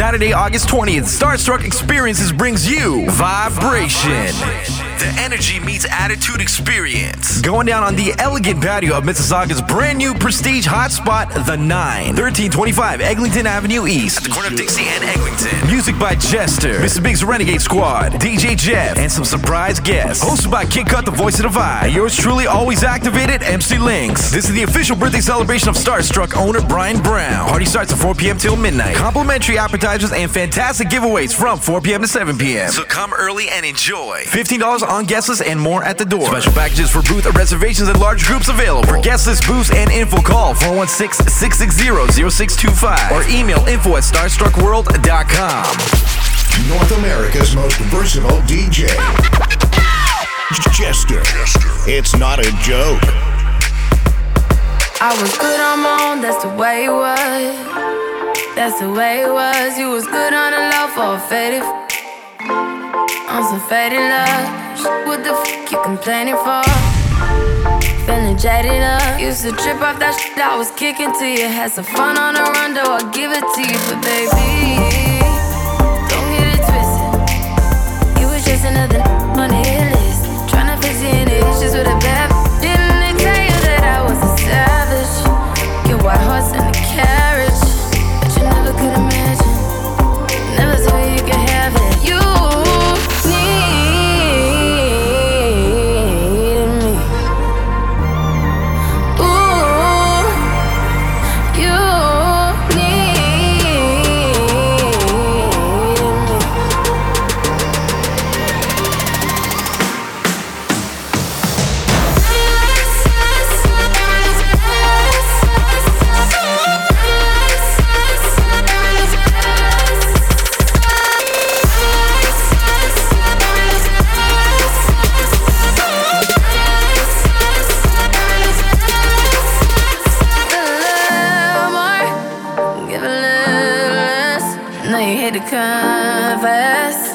Saturday, August 20th, Starstruck Experiences brings you Vybration. The energy meets attitude experience. Going down on the elegant patio of Mississauga's brand new prestige hotspot, The Nine, 1325 Eglinton Avenue East. At the corner of Dixie and Eglinton. Music by Jester, Mr. Big's Renegade Squad, DJ Jeff, and some surprise guests. Hosted by Kid Cut, the voice of the vibe. And yours truly, always activated, MC Links. This is the official birthday celebration of Starstruck owner Brian Brown. Party starts at 4 p.m. till midnight. Complimentary appetizers and fantastic giveaways from 4 p.m. to 7 p.m. So come early and enjoy. $15 on guest list and more at the door. Special packages for booth reservations and large groups available. For guest list booths and info, call 416-660-0625 or email info at starstruckworld.com. North America's most versatile DJ. Jester. It's not a joke. I was good on my own, that's the way it was. That's the way it was. You was good on the low for a faded. On some faded love. What the fuck you complaining for? Feeling jaded up. Used to trip off that shit I was kicking to you. Had some fun on the run, though I give it to you. But baby, don't get it twisted. You was just another Now you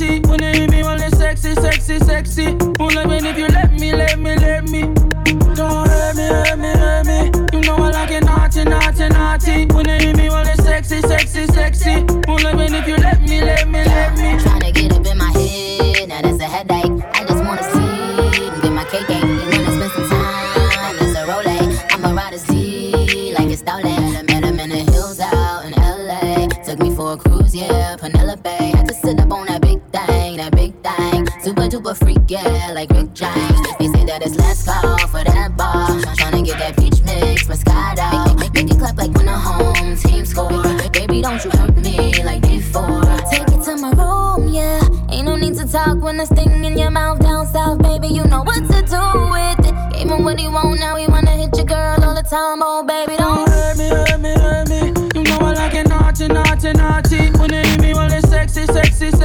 When you hit me, well, it's sexy, sexy, sexy. Won't let if you let me, let me, let me. Don't hurt me, hurt me, hurt me. You know I like it naughty, naughty, naughty. You hit me, well, it's sexy, sexy, sexy. Won't let if you let me, let me, let me. Tryna get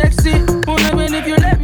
sexy. Wanna if you let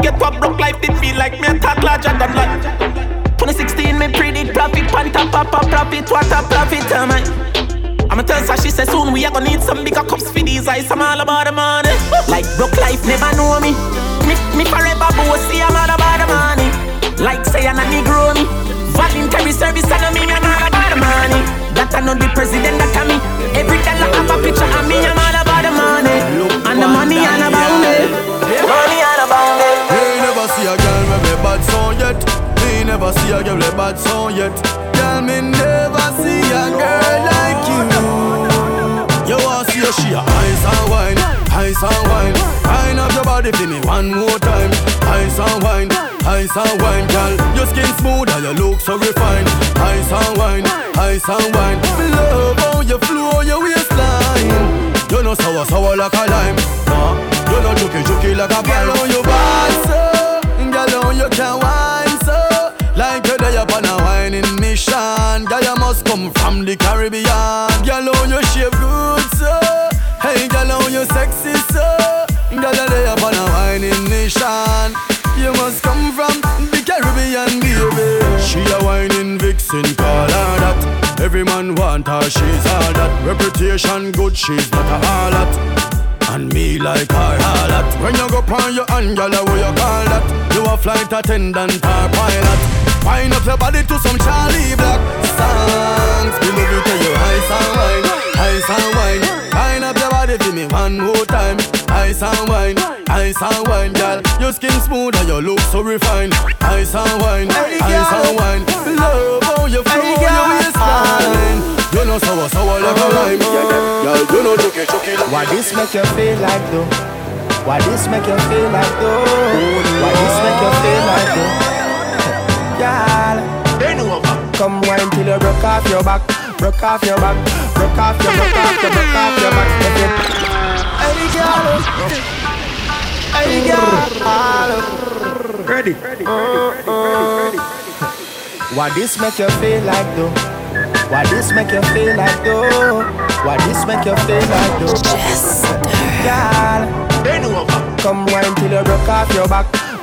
a man what broke life did feel like. Me a talk larger than life. 2016 me predict profit, panta papa profit, what a profit am I? I'ma tell her, she said soon we are gonna need some bigger cups for these eyes. I'm all about the money. Like broke life never know me. Me, me forever bossy, I'm all about the money. Like say I'm a Negro me. Voluntary service I mean I'm all about the money. That I know the president that I me. Every dollar I have a picture never see a girl with bad song yet. Girl, me never see a girl like you. You want see a she a ice and wine, ice and wine. Wine up your body for me one more time. Ice and wine, ice and wine, girl. Your skin smooth and your look so refined. Ice and wine, ice and wine. Me love how you flow your waistline. You know sour sour like a lime. Nah, you know juky juky like a girl on your bad so. Girl on you can wine so. Like you're upon a whining mission. Girl, you must come from the Caribbean. Girl, on you shape good, so. Hey, girl, on you sexy, so. Girl, you're upon a whining mission. You must come from the Caribbean, baby. She a whining vixen, call her that. Every man want her, she's all that. Reputation good, she's not a harlot. And me like her harlot When you go on your hand, girl, what you call that? You a flight attendant or pilot Wind up your body to some Charly Black. Songs Believe it to you, ice and wine, ice and wine. Wind up your body for me one more time. Ice and wine, ice and wine, girl. Your skin smooth and your look so refined. Ice and wine, ice and wine. Love how you flow, your waistline. You know sour, sour like a lime. Girl, you know chucky, chucky like Why this make you feel like though? Why this make you feel like though? Why this make you feel like though? Girl Bend over Come wine till you broke off your back Broke off your back Broke off your, broke off your, broke off your back Hey girl Hey girl Ready, ready, ready, ready, ready, ready Why this make you feel like though? Why this make you feel like though? Why this make you feel like though? Jester. Girl, Bend over come wine till you broke off your back,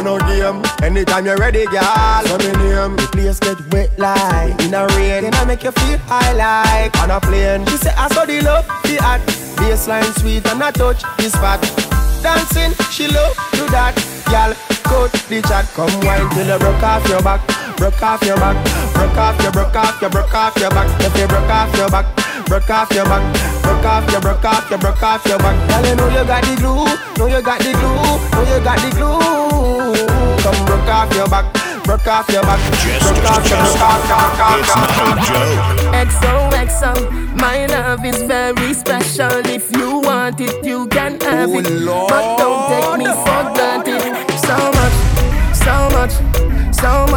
On no game. Anytime you're ready, girl. Let me name The place get wet like In a rain. Then I make you feel high like On a plane. She say I saw the love, the hot Baseline sweet and I touch the spot. Dancing, she love do that. Girl, cut the chat. Come wine till you broke off your back. Broke off your back. Broke off your, broke off your, broke off your back. If you broke off your back Broke off your back Broke off your, broke off your, broke off your back Girl, you know you got the glue Know you got the glue Know you got the glue Come broke off your back Broke off your back Broke off your, broke off your, broke off your It's no joke. XOXO, my love is very special. If you want it, you can have oh, it. But don't take me for granted. So much, so much, so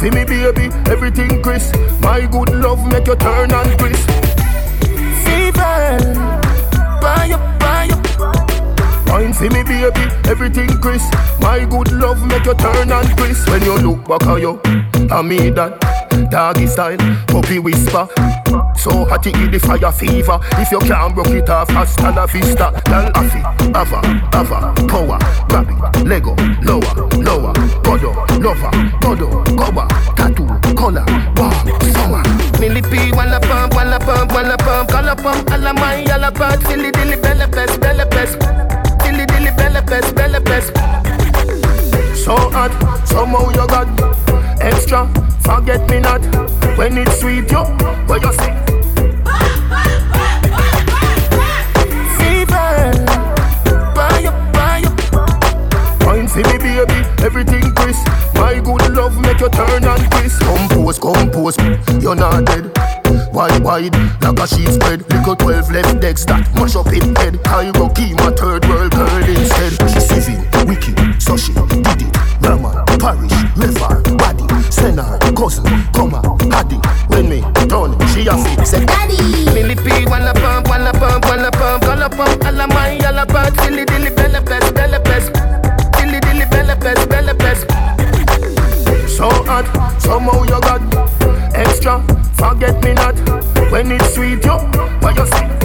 For me, baby, everything crisp. My good love make you turn and crisp. Fever, buy up, buy up. Wine for me, baby, everything crisp. My good love make you turn and crisp. When you look back at you, I mean that. Doggy style, puppy whisper. So hot it the fire fever. If you can't broke it off, hasta la vista. Girl, affy, ava, ava, power, grab Lego, lower, lower, godo, lover, godo, goba, tattoo, color, wow, summer. Millipede, wanna pump, wanna pump, wanna pump, color pump, alla my, alla bird, silly dilly, bella best, bella best, dilly dilly, bella best, bella best. So hot, somehow you got extra, forget me not. When it's sweet, yo, what you say? For me, baby, everything crisp. My good love make you turn and crisp. Compose, compose, you're not dead. Wide, wide, like a sheet spread. Little 12 left decks that mash up in head. Cairo, my third world girl instead. She civil, wicked, so she did it. Raman, parish, river, cousin, come Paddy. When me done, she a fit, say Daddy. Millipede, wanna pump, wanna pump, wanna pump, wanna pump. Alla my, alla bad, silly dilly, bella best, bella best. Dilly dilly, bella best, bella best. So hot, somehow you got extra. Forget me not when it's sweet, yo. What you say?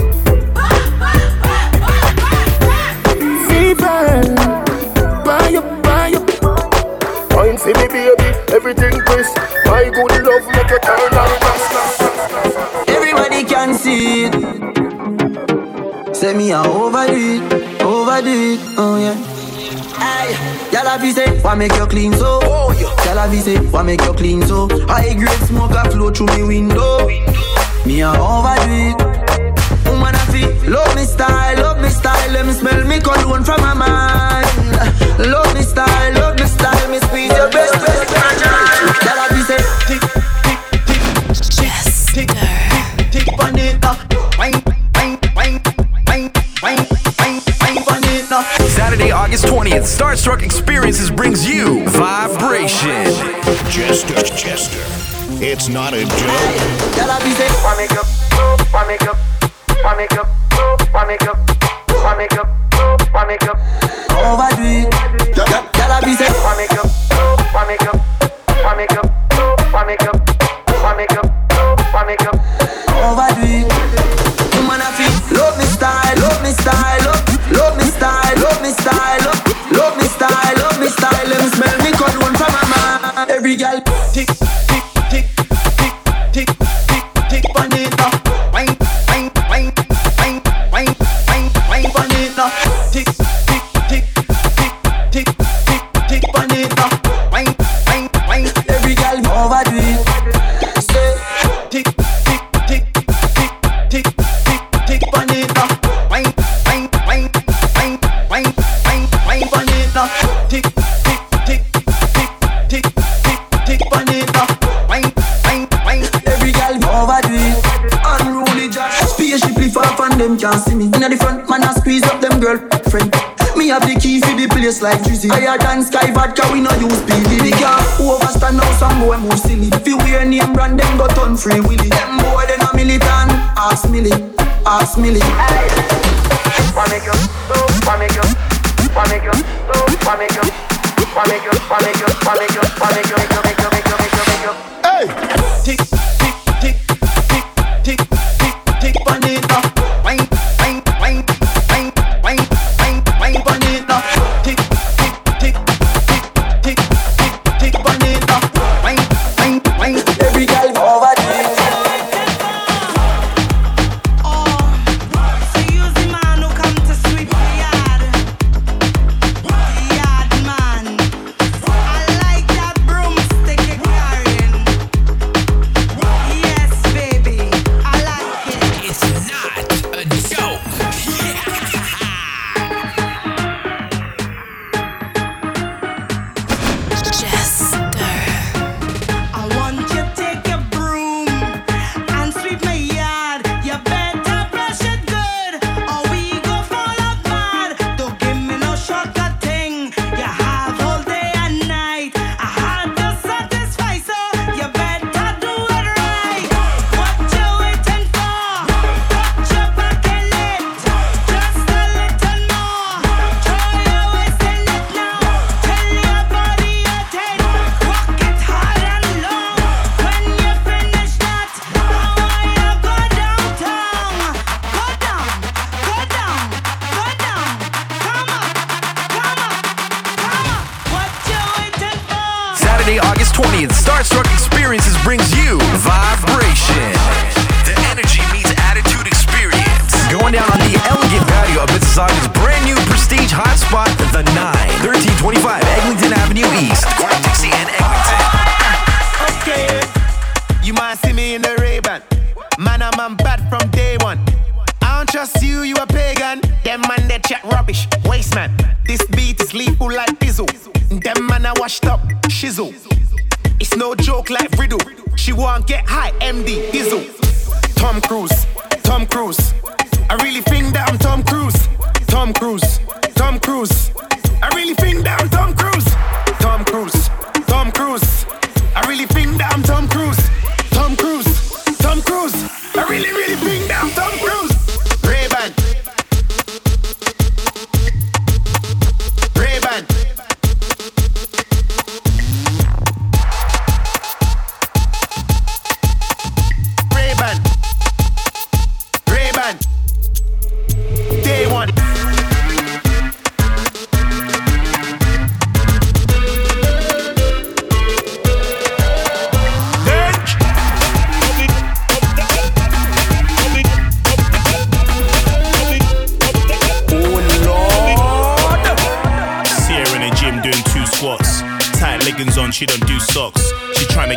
Me a overdo it, overdo it, oh yeah. Y'all have say, why make you clean so? Oh, yeah. Y'all have say, why make you clean so? High grade smoke a flow through me window. Me a overdo it. Woman a feel, love me style, love me style. Let me smell me cologne from my mind. Love me style, love me style. Me squeeze your best, best, best. Starstruck Experiences brings you Vybration. Jester, Jester. It's not a joke. Y'all have say, Why make up? Why make up? Why make up? Why make up? Why make up? Why make up? overdo Girlfriend. Me have the key for the place like Drizzy. Higher than Skyy Vodka, we no use PD. Me can't overstand how some boy move silly. If you wear name brand, then go turn free willy. Them boy, they no militant. Ask Millie, ask Millie. Hey. Hey. She don't do socks.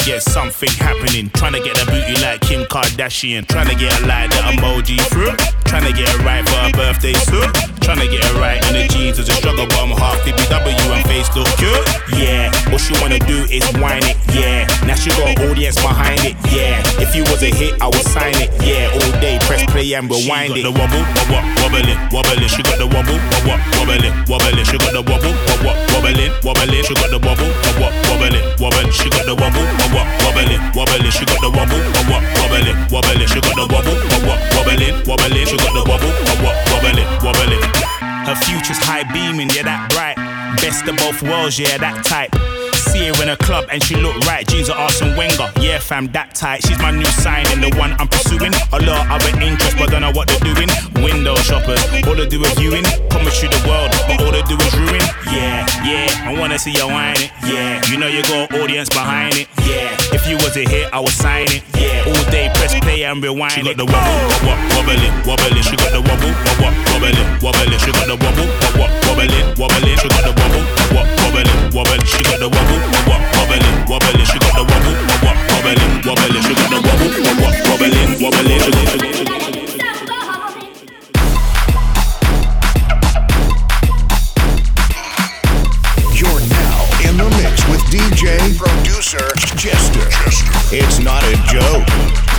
She get something happening. Tryna get a booty like Kim Kardashian. Tryna get a like the emoji through. Tryna get it right for her birthday soon. Tryna get it right in the jeans as a struggle bum. Half the BW and face look cute. Yeah, what she wanna do is whine it. Yeah, now she got audience behind it. Yeah, if you was a hit, I would sign it. Yeah, all day press play and rewind it. the wobble, wobble, wobbling, wobbling. She got the wobble, wobble, wobbling, wobbling. She got the wobble, wobble, wobbling, wobbling. She got the wobble, wobble, wobbling, wobbling. She got the wobble, wobble, wobbling, wobbling. She got the wobble, wobble, wobbling, wobbling. She got the wobble, wobble, wobbling, wobbling. She got the wobble, wobble, wobbling, wobbling. Her future's high beaming, yeah, that bright. Best of both worlds, yeah, that type. See her in a club and she look right. Jeans are Arsene Wenger, yeah, fam, that tight. She's my new signing, the one I'm pursuing. A lot of other interests, but don't know what they're doing. Window shoppers, all they do is viewing. Promise you the world, but all they do is ruin. Yeah, yeah, I wanna see you whine it. Yeah, you know you got audience behind it. Yeah, if you was a hit, I would sign it. Yeah, all day press play and rewind She got the wobble, wobble, wobbling, wobbling. She got the wobble, wobble, wobbling, wobbling. She got the wobble, wobble, wobbling, wobbling. She got the wobble, wobble, wobbling, wobbling. She got the wobble, You're now in the mix with DJ producer Jester. It's not a joke.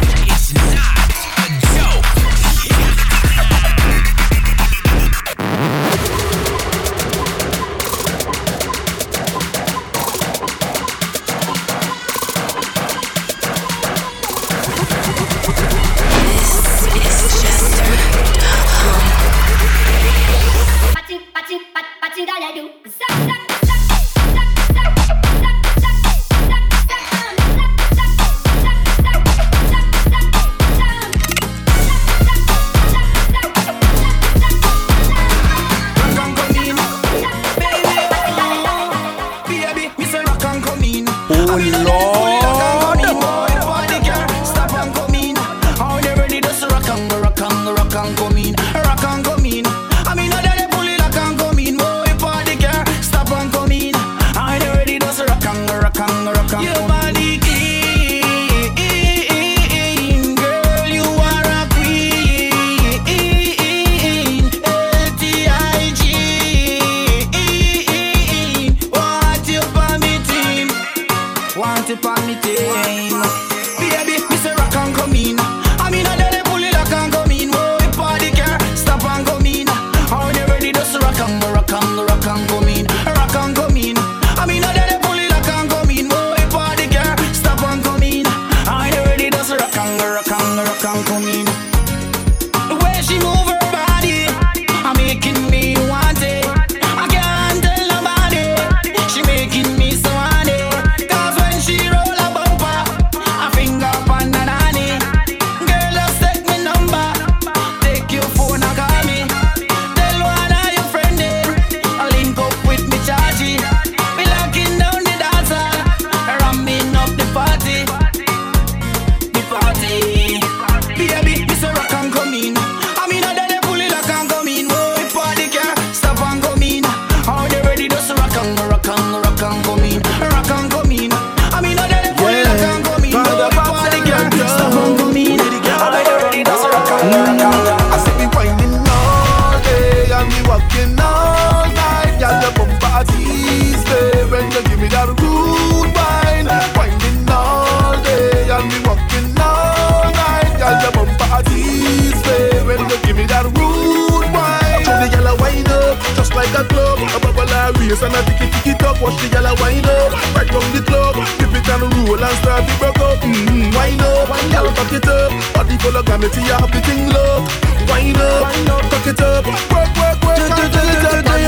rocking all night. Girl, your bumper a tease me when you give me that rude wine. winding all day and me rocking all night. Girl, your bumper a tease me when you give me that rude wine. Show the girl a wine up just like a club. A bubble a race and a tiki tiki talk. Watch the girl a wine up right from the club. Dip it and roll and start the broke up. Mm-hmm. Wine up, girl, fuck it up. Body full of gravity, you have the thing locked. Wine up, wine up, fuck it up. Work, work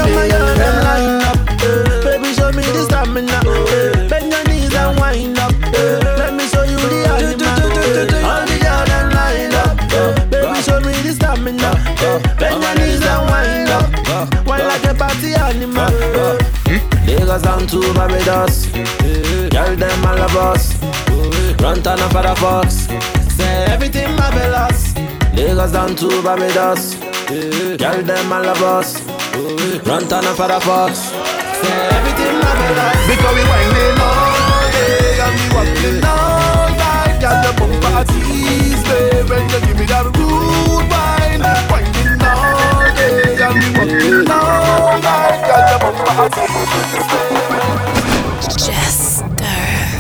on my own, I'm up. Baby, show me the stamina. Bend your knees and wind up. Let me show you the animal. On the yard, I'm up. Baby, show me the stamina. Bend your knees and wind up. Wind like a party animal. Lagos down to Barbados. Girl, them all of us. Runtown for the fox. Say everything marvelous. Lagos down to Barbados. Girl, them all of us. Rantana for the fox. Everything love it up because we winding all day and we walking all night. Got the bumper at easy when you give me that rude wine. Winding all day and we walking all night. Got the bumper at easy. Jester.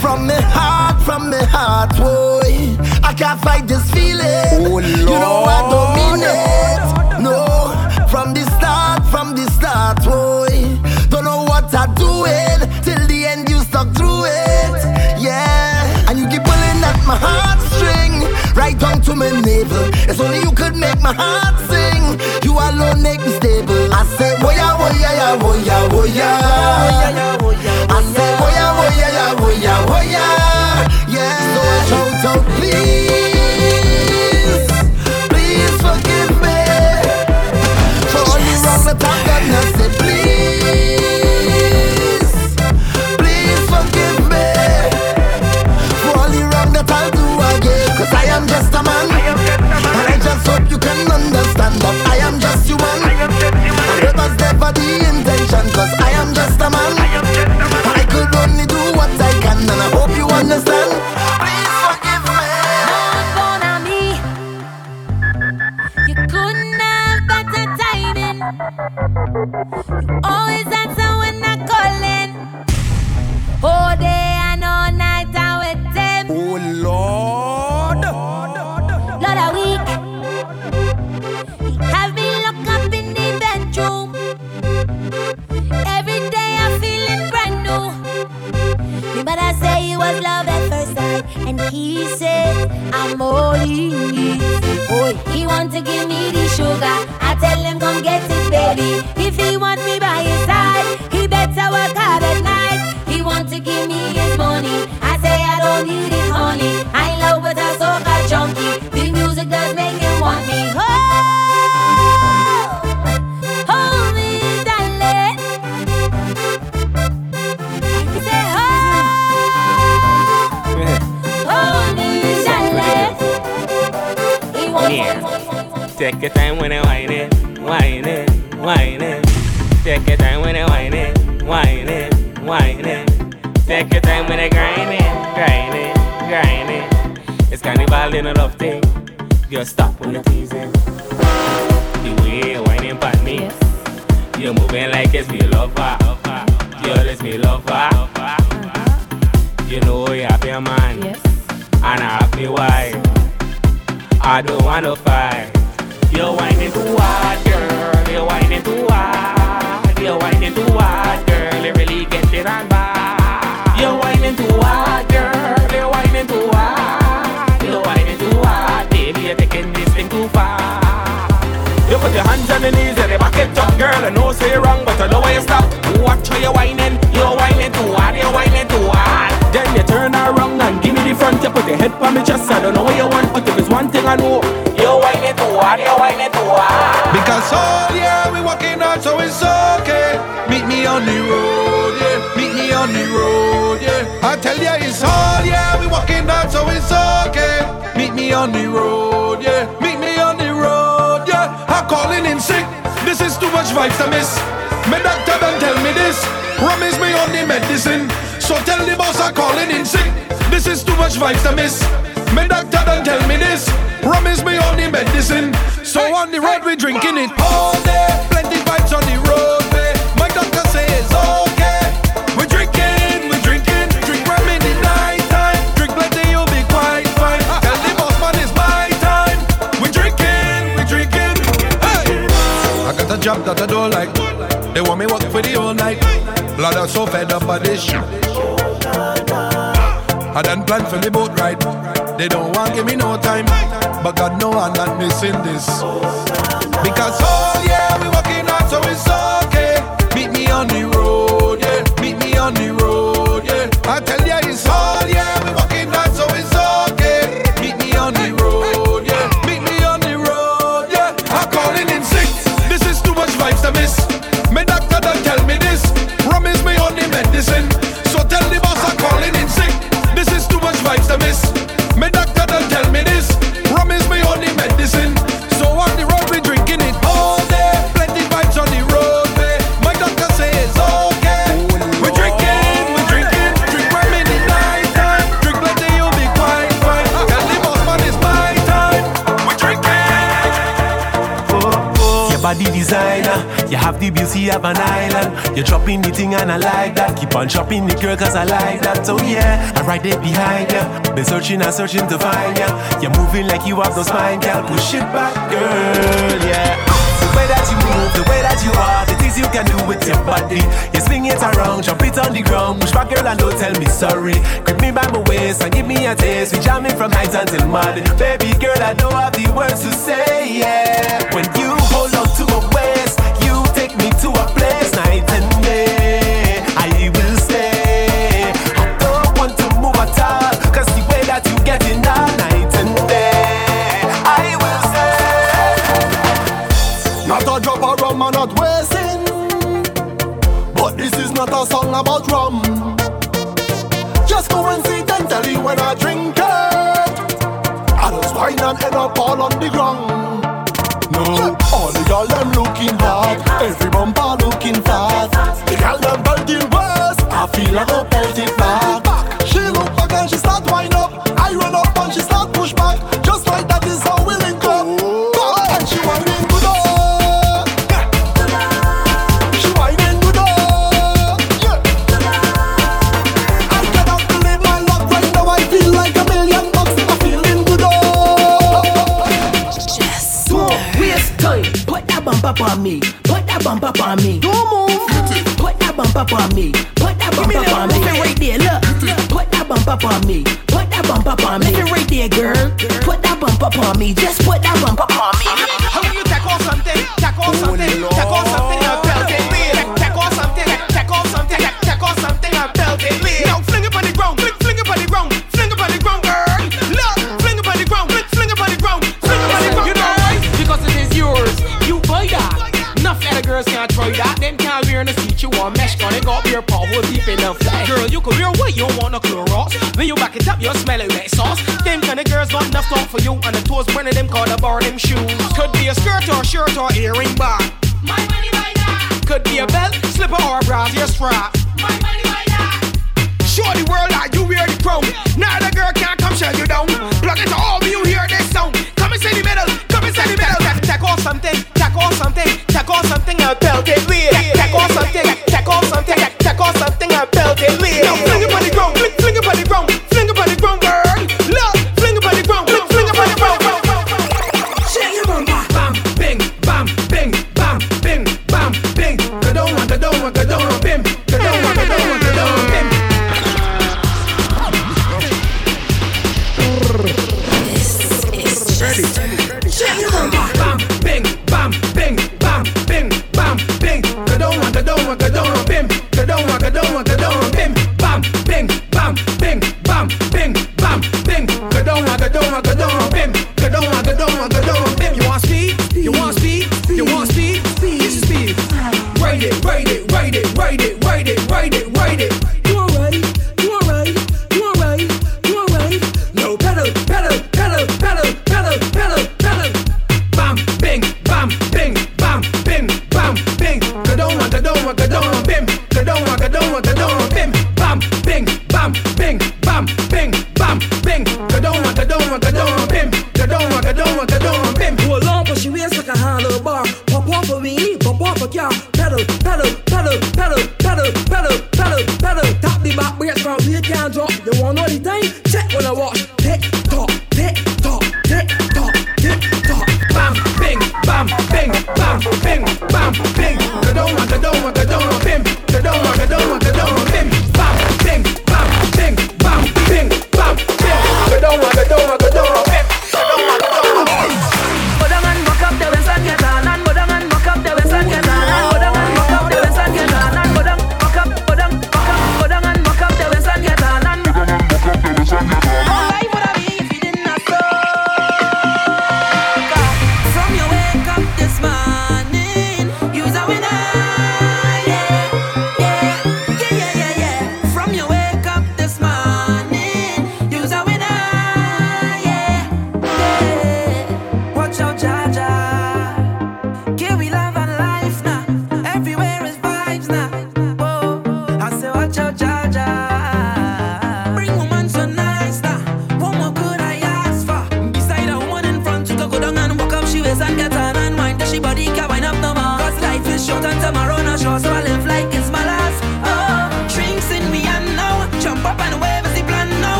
From the heart, from the heart, boy. I can't fight this feeling. Oh, Lord. You know I don't mean it. right down to my navel. It's only you could make my heart sing. You alone make me stable. I said, Woya, woya, ya, woya, woya. I said, Woya, woya, ya, woya, woya. Yeah, so I shout out, please. Please forgive me for all the wrong that I've done. on the road, yeah. Meet me on the road, yeah. I'm calling in sick. This is too much vibes to miss. My doctor don't tell me this. Promise me on the medicine. So tell the boss I'm calling in sick. This is too much vibes to miss. My doctor don't tell me this. Promise me on the medicine. So on the road we drinking it all day. Plenty vibes on the road. job that I don't like. They want me work for the whole night. Blood, I'm so fed up by this shit. I done plan for me boat ride. They don't want give me no time, but God know I'm not missing this. Because oh yeah, we working out so it's okay. Meet me on the road, yeah. Meet me on the road, yeah. I tell chopping the thing and I like that. Keep on chopping the girl cause I like that. So yeah, I'm right there behind ya. Been searching and searching to find ya. You're moving like you have no spine, girl. Push it back, girl, yeah. The way that you move, the way that you are, the things you can do with your body. You swing it around, jump it on the ground. Push back, girl, and don't tell me sorry. Grip me by my waist and give me a taste. We jamming from night until morning. Baby girl, I know I have the words to say, yeah. When you hold on to my waist, you take me to a place. end up all on the ground. No, all the girl them looking hot, every bumper looking fat. The girl them belting waist, I feel like a pelting up on me. up your smelly wet sauce. Them kind of girls got enough talk for you, and the toes one of them called a bar them shoes. Could be a skirt or a shirt or earring bar. My money right. Could be a belt, slipper or a brassiere strap. My money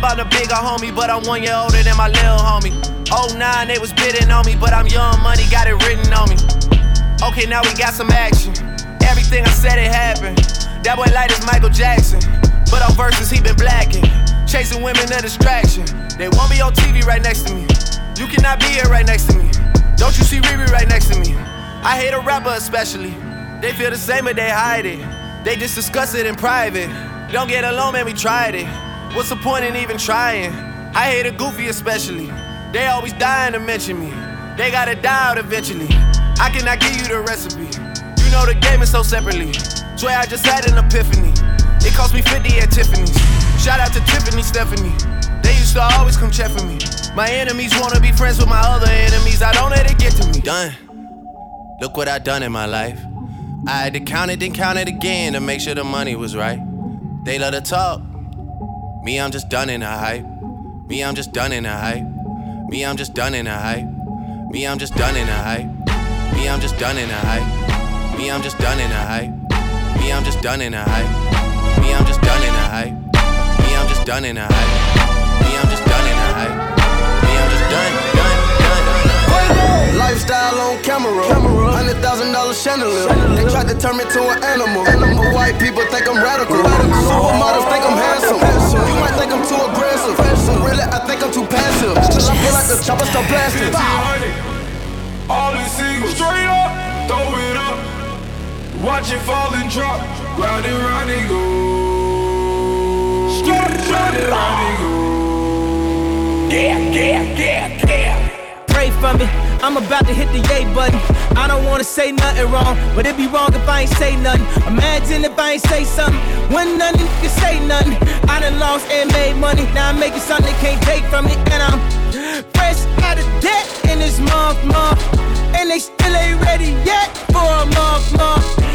Boss a bigger homie, but I'm one year older than my little homie. Oh nine, they was bidding on me, but I'm young money, got it written on me. Okay, now we got some action. Everything I said, it happened. That boy light is Michael Jackson. But on verses, he been blacking. Chasing women, a distraction. They won't be on TV right next to me. You cannot be here right next to me. Don't you see Riri right next to me? I hate a rapper especially. They feel the same, but they hide it. They just discuss it in private. Don't get alone, man, we tried it. What's the point in even trying? I hate a goofy especially. They always dying to mention me. They gotta die out eventually. I cannot give you the recipe. You know the game is so separately. Swear I just had an epiphany. It cost me 50 at Tiffany's. Shout out to Tiffany Stephanie. They used to always come check for me. My enemies wanna be friends with my other enemies. I don't let it get to me. Done. Look what I done in my life. I had to count it, then count it again to make sure the money was right. They love to talk. Me, I'm just done in a hype. Me, I'm just done in a hype. Me, I'm just done in a hype. Me, I'm just done in a hype. Me, I'm just done in a hype. Me, I'm just done in a hype. Me, I'm just done in a hype. Me, I'm just done in a hype. Me, I'm just done in the hype. Lifestyle on camera. Hundred thousand dollar chandelier. They tried to turn me to an animal. But white people think I'm radical. Supermodels think I'm handsome. You might think I'm too aggressive. Really, I think I'm too passive. Till I pull out the chopper, start blasting. All in single, straight up, throw it up. Watch it fall and drop. Round and round and go. Round and round and go. Yeah, yeah, yeah, yeah. For me. I'm about to hit the yay button. I don't wanna say nothing wrong, but it'd be wrong if I ain't say nothing. Imagine if I ain't say something when none of you can say nothing. I done lost and made money. Now I'm making something they can't take from me, and I'm fresh out of debt in this month, month. And they still ain't ready yet for a month, month.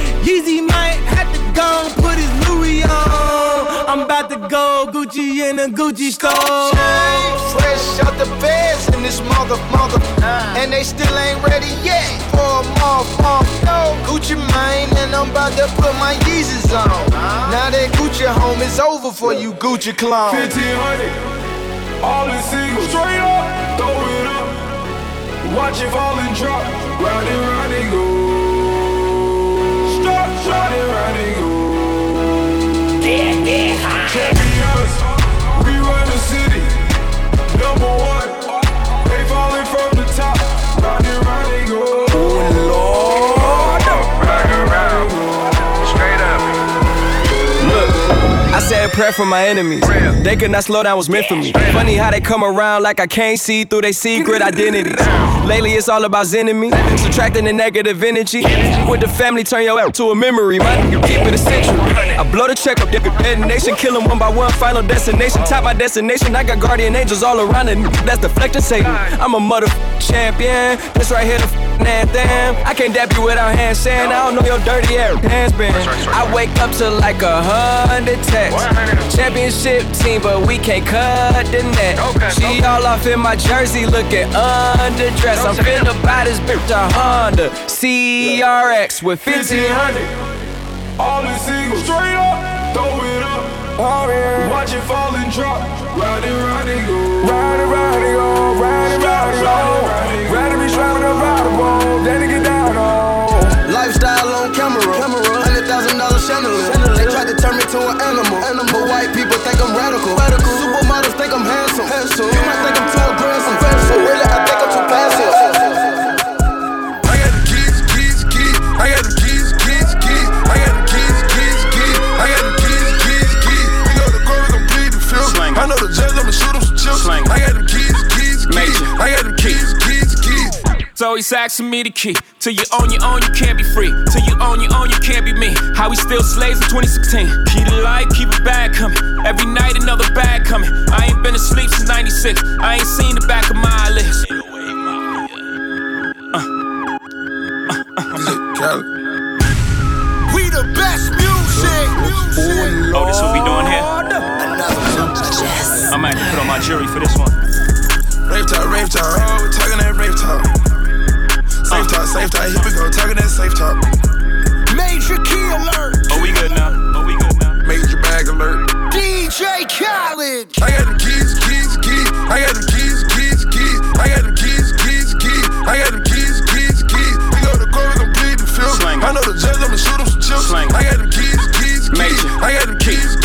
Gucci in a Gucci store. Fresh out the beds in this mother, mother. Uh. And they still ain't ready yet for a month, month. No, Gucci mine, and I'm about to put my Yeezys on. Uh. Now that Gucci home is over for you, Gucci clone. 1500, all in single, straight up, throw it up. Watch it fall and drop, round and round and go. Stop, round and round and go. Prayer for my enemies. They could not slow down, was meant for me. Funny how they come around like I can't see through their secret identities. Lately, it's all about me, subtracting the negative energy. With the family, turn your app to a memory. My nigga, keep it essential. I blow the check up, the detonation, kill one by one. Final destination, top my destination. I got guardian angels all around it. That's deflecting Satan. I'm a mother champion. This right here, the anthem. I can't dap you without hand saying I don't know your dirty ass hands been. I wake up to like a hundred texts. Championship team, but we can't cut the net. She all off in my jersey, looking underdressed. I'm finna buy this bitch a Honda CRX with 1500. All in single, straight up, throw it up. Watch it fall and drop, round and round and go. Round and round and go, round and round and go. Rather be slapping a vibe then to get down on. Lifestyle on camera. Hundred thousand dollar chandelier. They tried to turn me to an animal. But white people think I'm radical. Supermodels think I'm handsome. You might think I'm too aggressive. But really, I think I'm So he's asking me the key. Till you own your own, you can't be free. Till you own your own, you can't be me. How we still slaves in 2016. Keep the light, keep it bag coming. Every night another bag coming. I ain't been asleep since 96. I ain't seen the back of my eyelids. We the best music. Oh, this what we doing here? I might have to put on my jury for this one. Rave talk, rave talk, oh, we talking that rave talk. Safe talk, safe talk, here we go, talking that safe talk. Major key alert. Oh, we good now. Oh, we good now. Major bag alert. DJ Khaled. I got them keys, keys, keys. I got them keys, keys, keys. I got them keys, keys, keys. I got them keys, keys, keys. We go to court, we gon' plead the fifth. I know the judge, I'ma shoot him some chips. I got them keys, keys, keys. I got them keys, keys,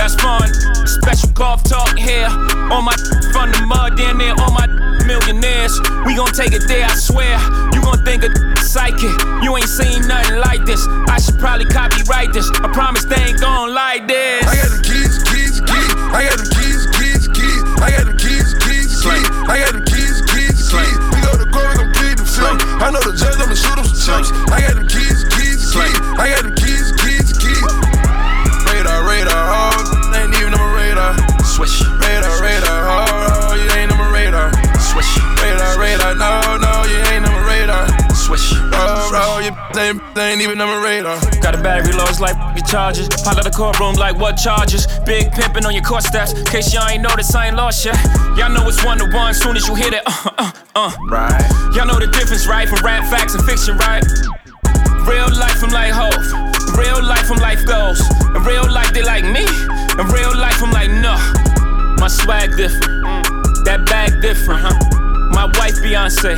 That's fun. Special golf talk here. On my from the mud, down there, all my millionaires. We gon' take it there, I swear. You gon' think a psychic. You ain't seen nothing like this. I should probably copyright this. I promise they ain't gon' like this. I got them keys, keys, keys. I got them keys, keys, keys. I got them keys, keys, keys. I got them keys, keys, keys. We go to court, we gon' plead the fifth. I know the judge, I'ma shoot him some chips. I got them keys, keys, keys. I got them Swish. Radar, radar, oh, oh, you ain't on my radar. Swish. Radar, radar, no, no, you ain't on my radar. Swish. Oh, oh, you ain't, ain't even on my radar. Got a battery lows like your charges. Pile out the courtroom like what charges? Big pimpin' on your court steps. Case y'all ain't noticed, I ain't lost yet. Y'all know it's one to one. Soon as you hit it, uh, uh, uh. Right. Y'all know the difference, right? From rap facts and fiction, right? Real life, I'm like Hov. Real life, I'm life goals. In real life, they like me. In real life, I'm like, no. My swag different. That bag different, huh? My wife, Beyonce.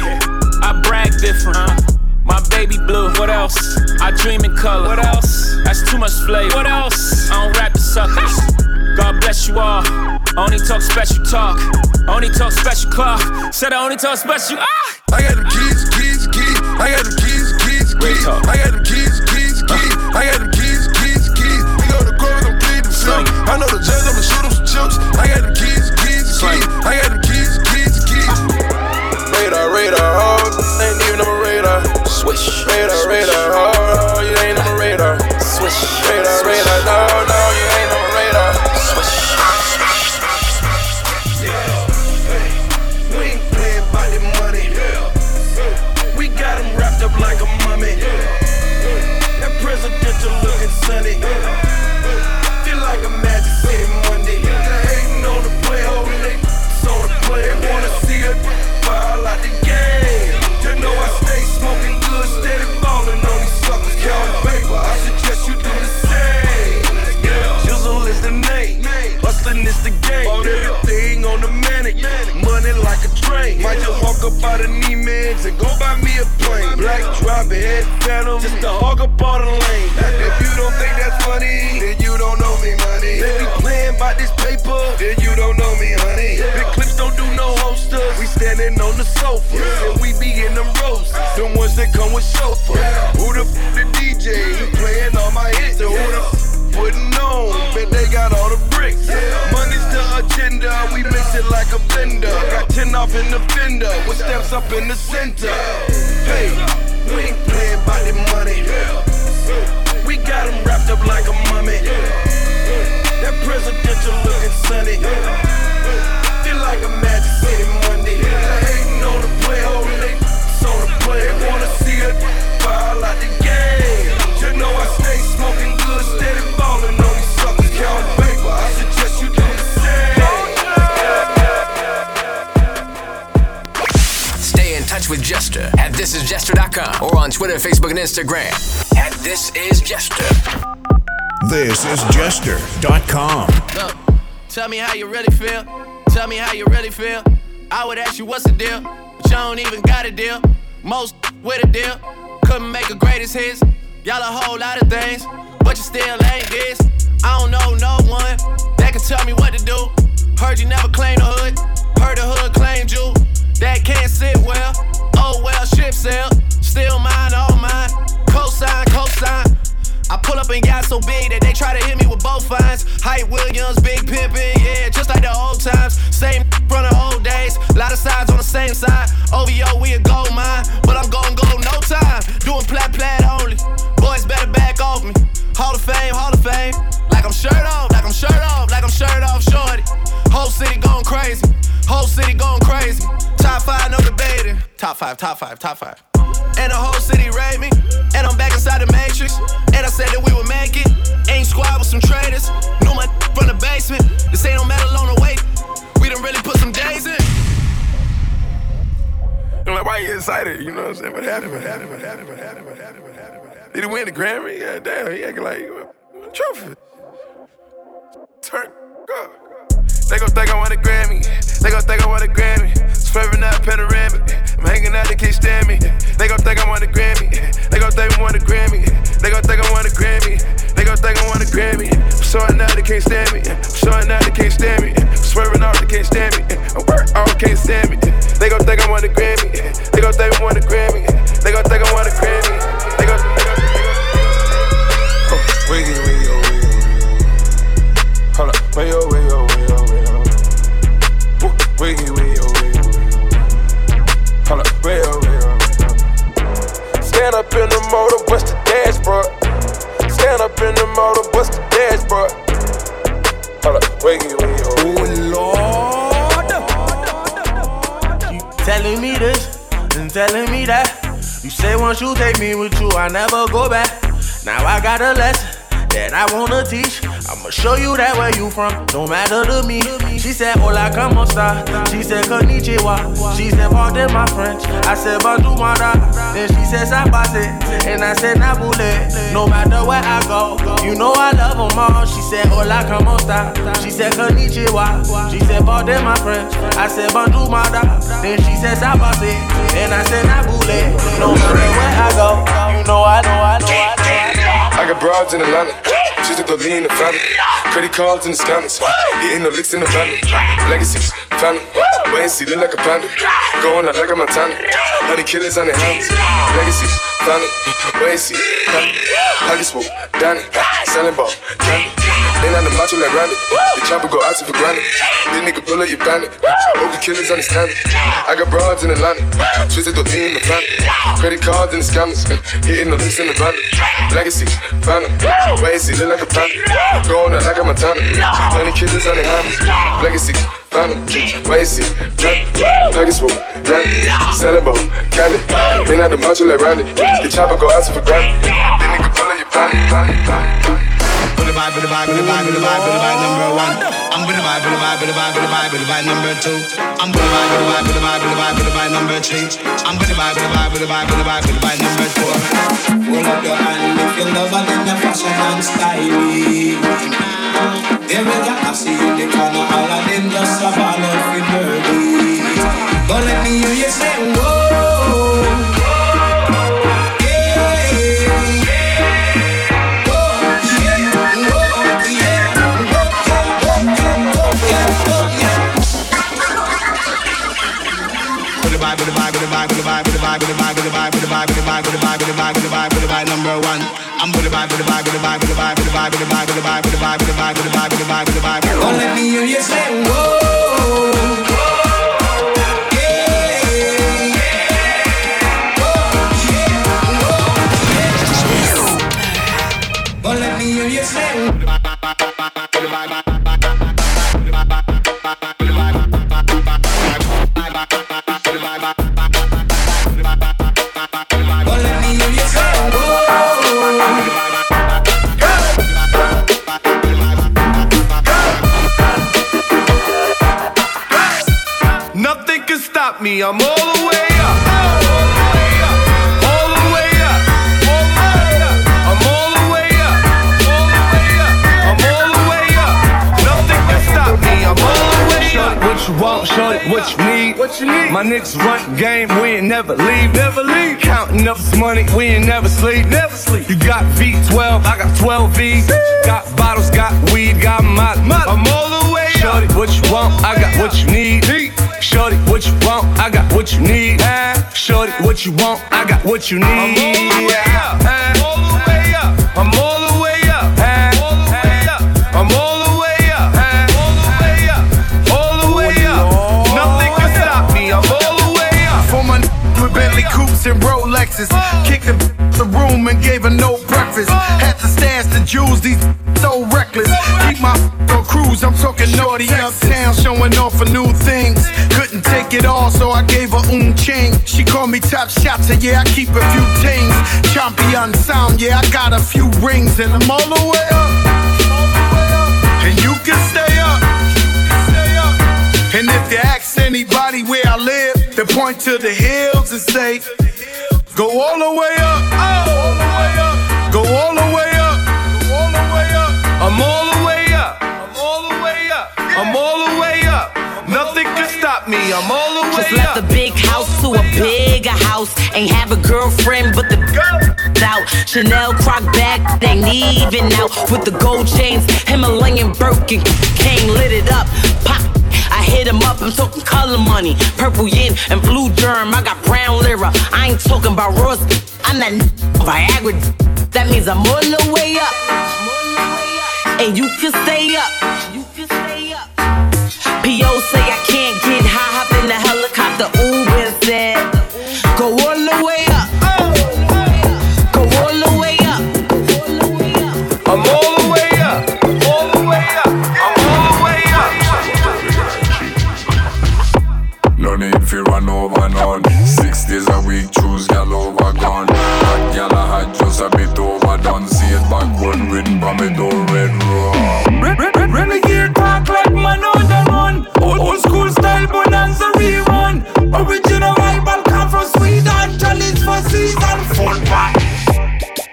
I brag different, huh? My baby blue. What else? I dream in color. What else? That's too much flavor. What else? I don't rap the suckers. God bless you all. I only talk special talk. I only talk special clock. Said I only talk special. Ah! I got them keys, keys, keys. I got them keys, keys, keys. I got them keys, keys, keys. I got them keys, keys, keys. We go to court, we gon' plead the fifth. I know the judge, I'ma shoot him some chips. I got them keys, keys, keys. I got them keys, keys, keys. Radar, radar, oh, ain't even on my radar. Swish. Radar, radar, oh, you ain't on my radar. Swish. Radar, radar, no, no, you ain't on my radar. Swish. We ain't playing by the money. We got 'em wrapped up like a mummy. That presidential looking sunny. Feel up out of Neiman's and go buy me a plane. Black drop head phantom. Just to hog up all the lane. If you don't think that's funny, then you don't know me, money. If you playing by this paper, then you don't know me, honey. Big clips don't do no holsters. We standing on the sofa. And we be in them roses. The ones that come with chauffeur. Who the f the DJ? He playing all my hits. So who the f putting on? Oh. Bet they got all the bricks. Money's the agenda. We mix it like a blender. Got 10 off in the fender. With steps up in the center. Hey, we ain't playing by the money. Twitter, Facebook, and Instagram at This Is Jester. This is Jester.com. Look, tell me how you really feel. Tell me how you really feel. I would ask you what's the deal, but you don't even got a deal. Most with a deal, couldn't make a greatest hits. Y'all a whole lot of things, but you still ain't this. I don't know no one that can tell me what to do. Heard you never claimed the hood, heard the hood claimed you. That can't sit well. Oh well, ship sail. Still mine, all mine. Cosign, cosign. I pull up in got so big that they try to hit me with both fines. Hype Williams, big pimpin', yeah, just like the old times. Same from the old days, lot of sides on the same side. OVO, we a gold mine, but I'm gon' go no time. Doing plat plat only. Boys better back off me. Hall of Fame, Hall of Fame. Like I'm shirt off, like I'm shirt off, like I'm shirt off, shorty. Whole city going crazy, whole city going crazy. Top five, no debating. Top five, top five, top five. And the whole city raid me. And I'm back inside the matrix. And I said that we would make it. Ain't squad with some traders. Knew my from the basement. This ain't no metal on the way. We done really put some days in. I'm like, why you excited? You know what I'm saying? What happened? What happened? What happened? What happened? What happened? What happened? Did he win the Grammy? Yeah, damn. He acting like a trophy. Turn go. They gon' think I want a Grammy. They gon' think I want a Grammy. Swerving out panoramic. I'm hanging out, they can't stand me. They gon' think I want a Grammy. They gon' think I want a Grammy. They gon' think I want a Grammy. They gon' think I want a Grammy. I'm showing out, they can't stand me. I'm showing out, they can't stand me. Swerving out, they can't stand me. I work out, can't stand me. They gon' think I want a Grammy. They gon' think I want a Grammy. I never go back. Now I got a lesson that I wanna teach. I'ma show you that where you from, no matter to me. She said, Hola, como esta? She said, Konnichiwa. She said, Pardon my French. I said, Bonjour, mada. Then she said, Sabase. And I said, Nabule. No matter where I go, you know I love them all. She said, Hola, como esta? She said, Konnichiwa. She said, Pardon my French. I said, Bonjour, mada. Then she said, Sabase. And I said, Nabule. No matter where I go, know I know I know I know. I got broads in Atlanta. She took the lean in the family. Credit cards in the scammers. Hitting the licks in the family. Legacies, family. Wait see, look like a panda. Going out like a Montana. Honey killers on their hands. Legacies, family. Wait and see, family. Pocket swoop, Danny. Selling ball, candy. Then on the macho like Randy. The chopper go out to for granted. This nigga pull up your bandit. The killers understand it. I got broads in Atlanta. Twisted the lean in the family. Credit cards in the scammers. Hitting the licks in the van. Legacy, family. Wait and see, look like a panda. Going out like a Montana. Honey killers on their hands. Legacy, and see, family. Pocket swoop, Danny. Selling ball, candy. Then on the macho like Randy. The chopper go out to for granted. This nigga pull up your bandit. The vibe, with the vibe, with the vibe, with the vibe, with the vibe number one. I'm with the vibe, with the vibe, with the vibe, with the vibe, with the vibe number two. I'm with the vibe, with the vibe, with the vibe, with the vibe, with the vibe number three. I'm with the vibe, with the vibe, with the vibe, with the vibe, with the vibe number four. Hold up your hand if you love and then the fashion and style. There we go, I see you the corner, all Don't let me hear you say whoa. What you need? What you need? My niggas run game, we ain't never leave, never leave. Counting up this money, we ain't never sleep, never sleep. You got V12, I got 12 V's. Got bottles, got weed, got my, I'm all the way up. Shorty, what you want? I got what you need. Shorty, what you want? I got what you need. Shorty, what you want? I got what you need. I'm all the Rolexes. Kicked the, the room and gave her no breakfast. Had to stash the jewels, these so reckless. Keep my on cruise, I'm talking naughty uptown, showing off for new things. Couldn't take it all, so I gave her un chain. She called me top shot, so yeah, I keep a few things. Champion sound, yeah, I got a few rings, and I'm all the way up. And you can stay up. And if you ask anybody where I live, they point to the hills and say, Go all the way up. Oh, all the way up. Go all the way up. Go all the way up. I'm all the way up. I'm all the way up. I'm all the way up. Nothing can stop me. I'm all the way up. Just left the big house to a bigger house. Ain't have a girlfriend, but the girl out. Chanel croc bag, ain't even out. With the gold chains, Himalayan Birkin, King lit it up. Pop. I hit him up, I'm talking color money. Purple yin and blue germ, I got brown lira. I ain't talking about Ross, I'm that Viagra. That means I'm all the way up. And you can stay up. P.O. say I can't days a week, choose gal over gone. Hot gal I had just a bit overdone. See it backward, written by me door red rum. Re- re- re- Renegade talk like man on the run. Old, old school style bonanza rerun. Original rival come from Sweden. Challenge for season full back.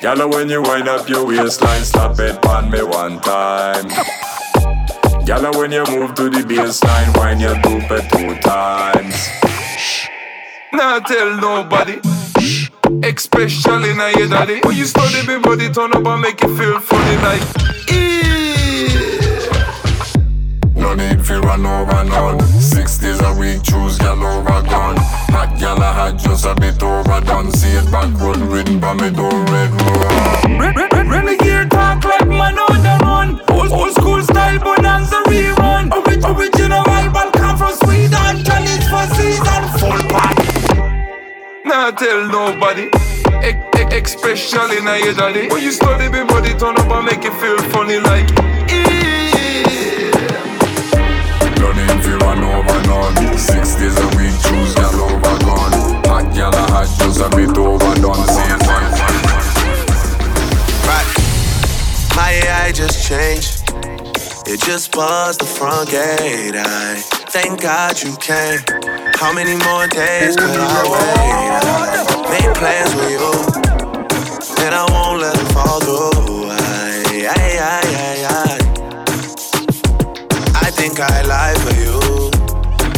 Yalla when you wind up your waistline, slap it on me one time. Yalla when you move to the baseline, wind your dope it two times. Nah tell nobody. Especially now your daddy. When you study me body, turn up and make it feel funny like. No need for run over none. Six days a week, choose gal over gone. Hot gal I had just a bit overdone. See it back backward, written by me door red rum. Re- re- re- Renegade talk like man on the run. Old, old school style bonanza rerun. Tell nobody. E- e- especially now your daddy. When you study me body, turn up and make it feel funny like. No need for run over none. Six days a week, choose gal over gone. Hot gal I had just a bit overdone. See it Right. My AI just changed. It just buzzed the front gate. I thank God you came. How many more days could I wait? Made plans with you, and I won't let them fall through. I, I, I, I, I. I think I lie for you.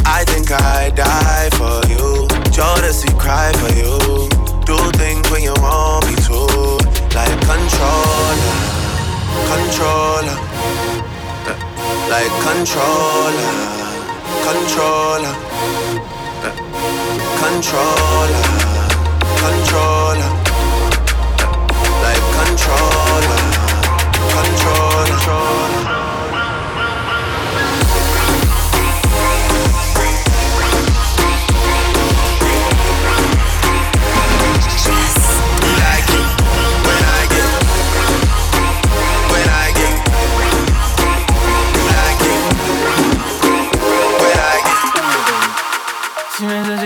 I think I die for you. Jodeci cry for you. Do things when you want me to. Like controller, controller. Like controller, controller. Controller, controller. Like controller, controller. Like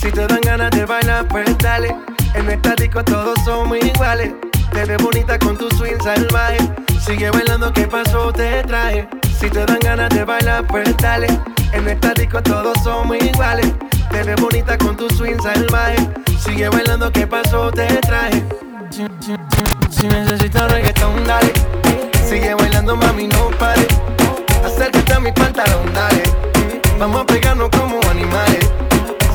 Si te dan ganas de bailar, pues dale. En esta disco todos somos iguales. Te ves bonita con tu swing salvaje. Sigue bailando, ¿qué pasó? Te traje. Si te dan ganas de bailar, pues dale. En esta disco todos somos iguales. Te ves bonita con tu swing salvaje. Sigue bailando, ¿qué pasó? Te traje. Si, si- si- si necesitas reggaetón, dale. Sigue bailando, mami, no pare. Acércate a mi pantalón, dale. Vamos a pegarnos como animales.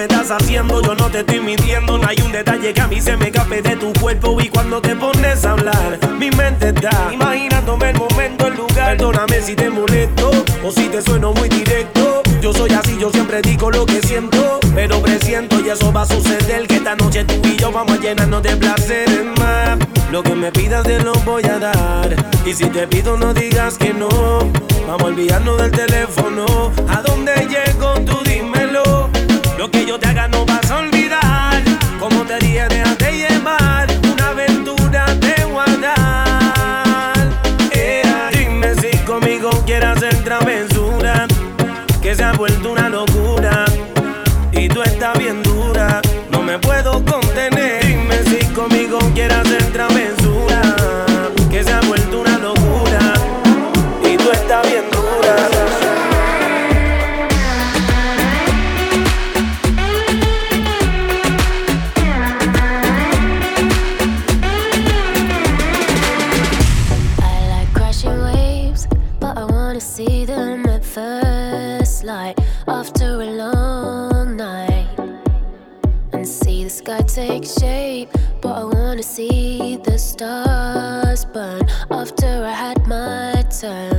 me estás haciendo? Yo no te estoy mintiendo No hay un detalle que a mí se me escape de tu cuerpo. Y cuando te pones a hablar Mi mente está imaginándome el momento, el lugar. Perdóname si te molesto O si te sueno muy directo. Yo soy así, yo siempre digo lo que siento. Pero presiento y eso va a suceder Que esta noche tú y yo vamos a llenarnos de placeres más Lo que me pidas te lo voy a dar. Y si te pido no digas que no. Vamos a olvidarnos del teléfono. ¿A dónde llego? sun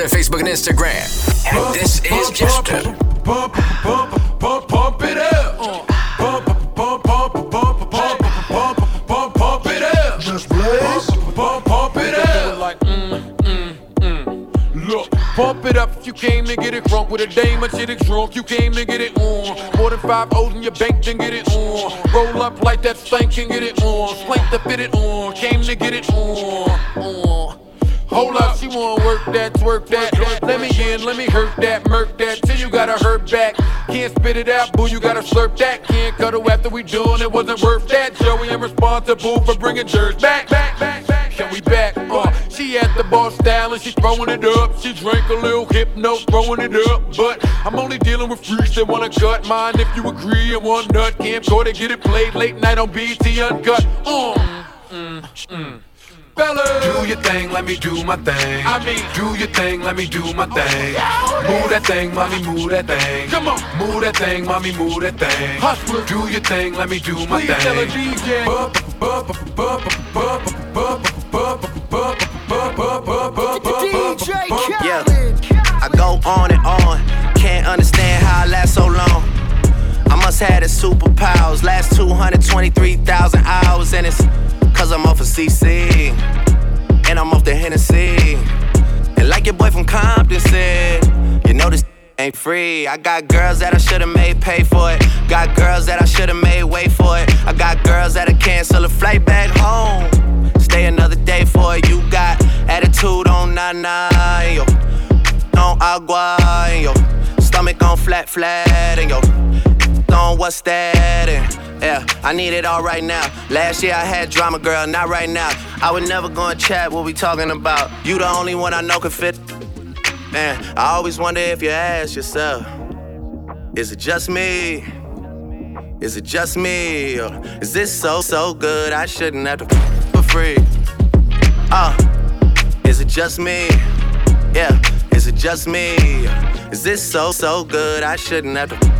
Twitter, Facebook, and Instagram. And this is Just Pump, pump, pump, pump, it up. Pump, pump, pump, pump, pump, pump, pump, pump it up. Just blaze. Pump, pump it up. Pump it up if you came to get it drunk with a dame or chick drunk. You came to get it on. More than five O's in your bank, then get it on. Roll up like that stank and get it on. Slank to fit it on. Twerk that. Let me in, let me hurt that, murk that. Till you gotta hurt back. Can't spit it out, boo, you gotta slurp that. Can't cuddle after we doing it, wasn't worth that. Joey, I'm responsible for bringing jerks back, back, back, back. Can we back? Uh, she at the bar style and she throwing it up. She drank a little hypno, throwing it up. But I'm only dealing with freaks that wanna cut mine. If you agree and one nut, can't go to get it played late night on BT Uncut. Uh, mm, mm. fellas. Do your thing, let me do my thing. I mean, do your thing, let me do my thing. Move that thing, mommy, move that thing. Come on, move that thing, mommy, move that thing. Hustler, do your thing, let me do my Please thing. tell a DJ. Bup, bup, bup, bup, bup, bup, bup, bup, Yeah, I go on and on. Can't understand how I last so long. I must have the superpowers. Last 223,000 hours, and it's cause I'm off of CC. And I'm off the Hennessy. And like your boy from Compton said, you know this ain't free. I got girls that I should've made pay for it. Got girls that I should've made wait for it. I got girls that'll cancel a flight back home. Stay another day for it. You got attitude on nine, yo. On agua, yo. Stomach on flat, flat, and yo. On what's that? And yeah, I need it all right now. Last year I had drama, girl, not right now. I would never go and chat what we talking about. You the only one I know can fit. Man, I always wonder if you ask yourself, is it just me? Is it just me? Or is this so, so good I shouldn't have to for free? Uh, is it just me? Yeah, is it just me? Is this so, so good I shouldn't have to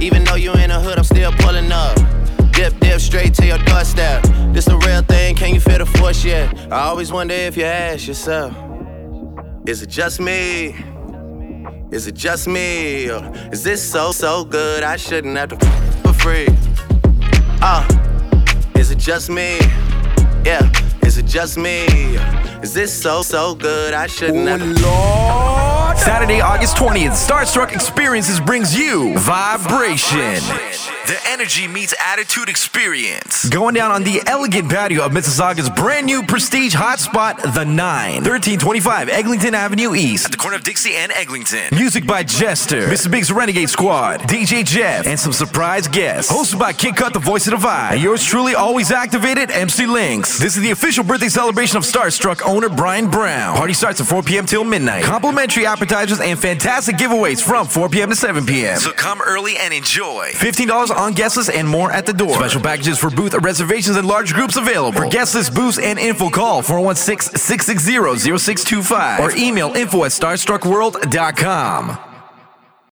Even though you in the hood, I'm still pulling up. Dip, dip, straight to your doorstep. This a real thing, can you feel the force yet? I always wonder if you ask yourself, is it just me? Is it just me? Or is this so, so good I shouldn't have to for free? Uh, is it just me? Yeah, is it just me? Is this so, so good I shouldn't have to Saturday, August 20th, Starstruck Experiences brings you Vybration. The energy meets attitude experience. Going down on the elegant patio of Mississauga's brand new prestige hotspot, The Nine. 1325 Eglinton Avenue East. At the corner of Dixie and Eglinton. Music by Jester, Mr. Big's Renegade Squad, DJ Jeff, and some surprise guests. Hosted by Kid Cut, the voice of the vibe. And yours truly, always activated, MC Links. This is the official birthday celebration of Starstruck owner Brian Brown. Party starts at 4 p.m. till midnight. Complimentary appetizers and fantastic giveaways from 4 p.m. to 7 p.m. So come early and enjoy. $15 on guest list and more at the door. Special packages for booth reservations and large groups available. For guest list booths and info, call 416 660 0625 or email info at starstruckworld.com.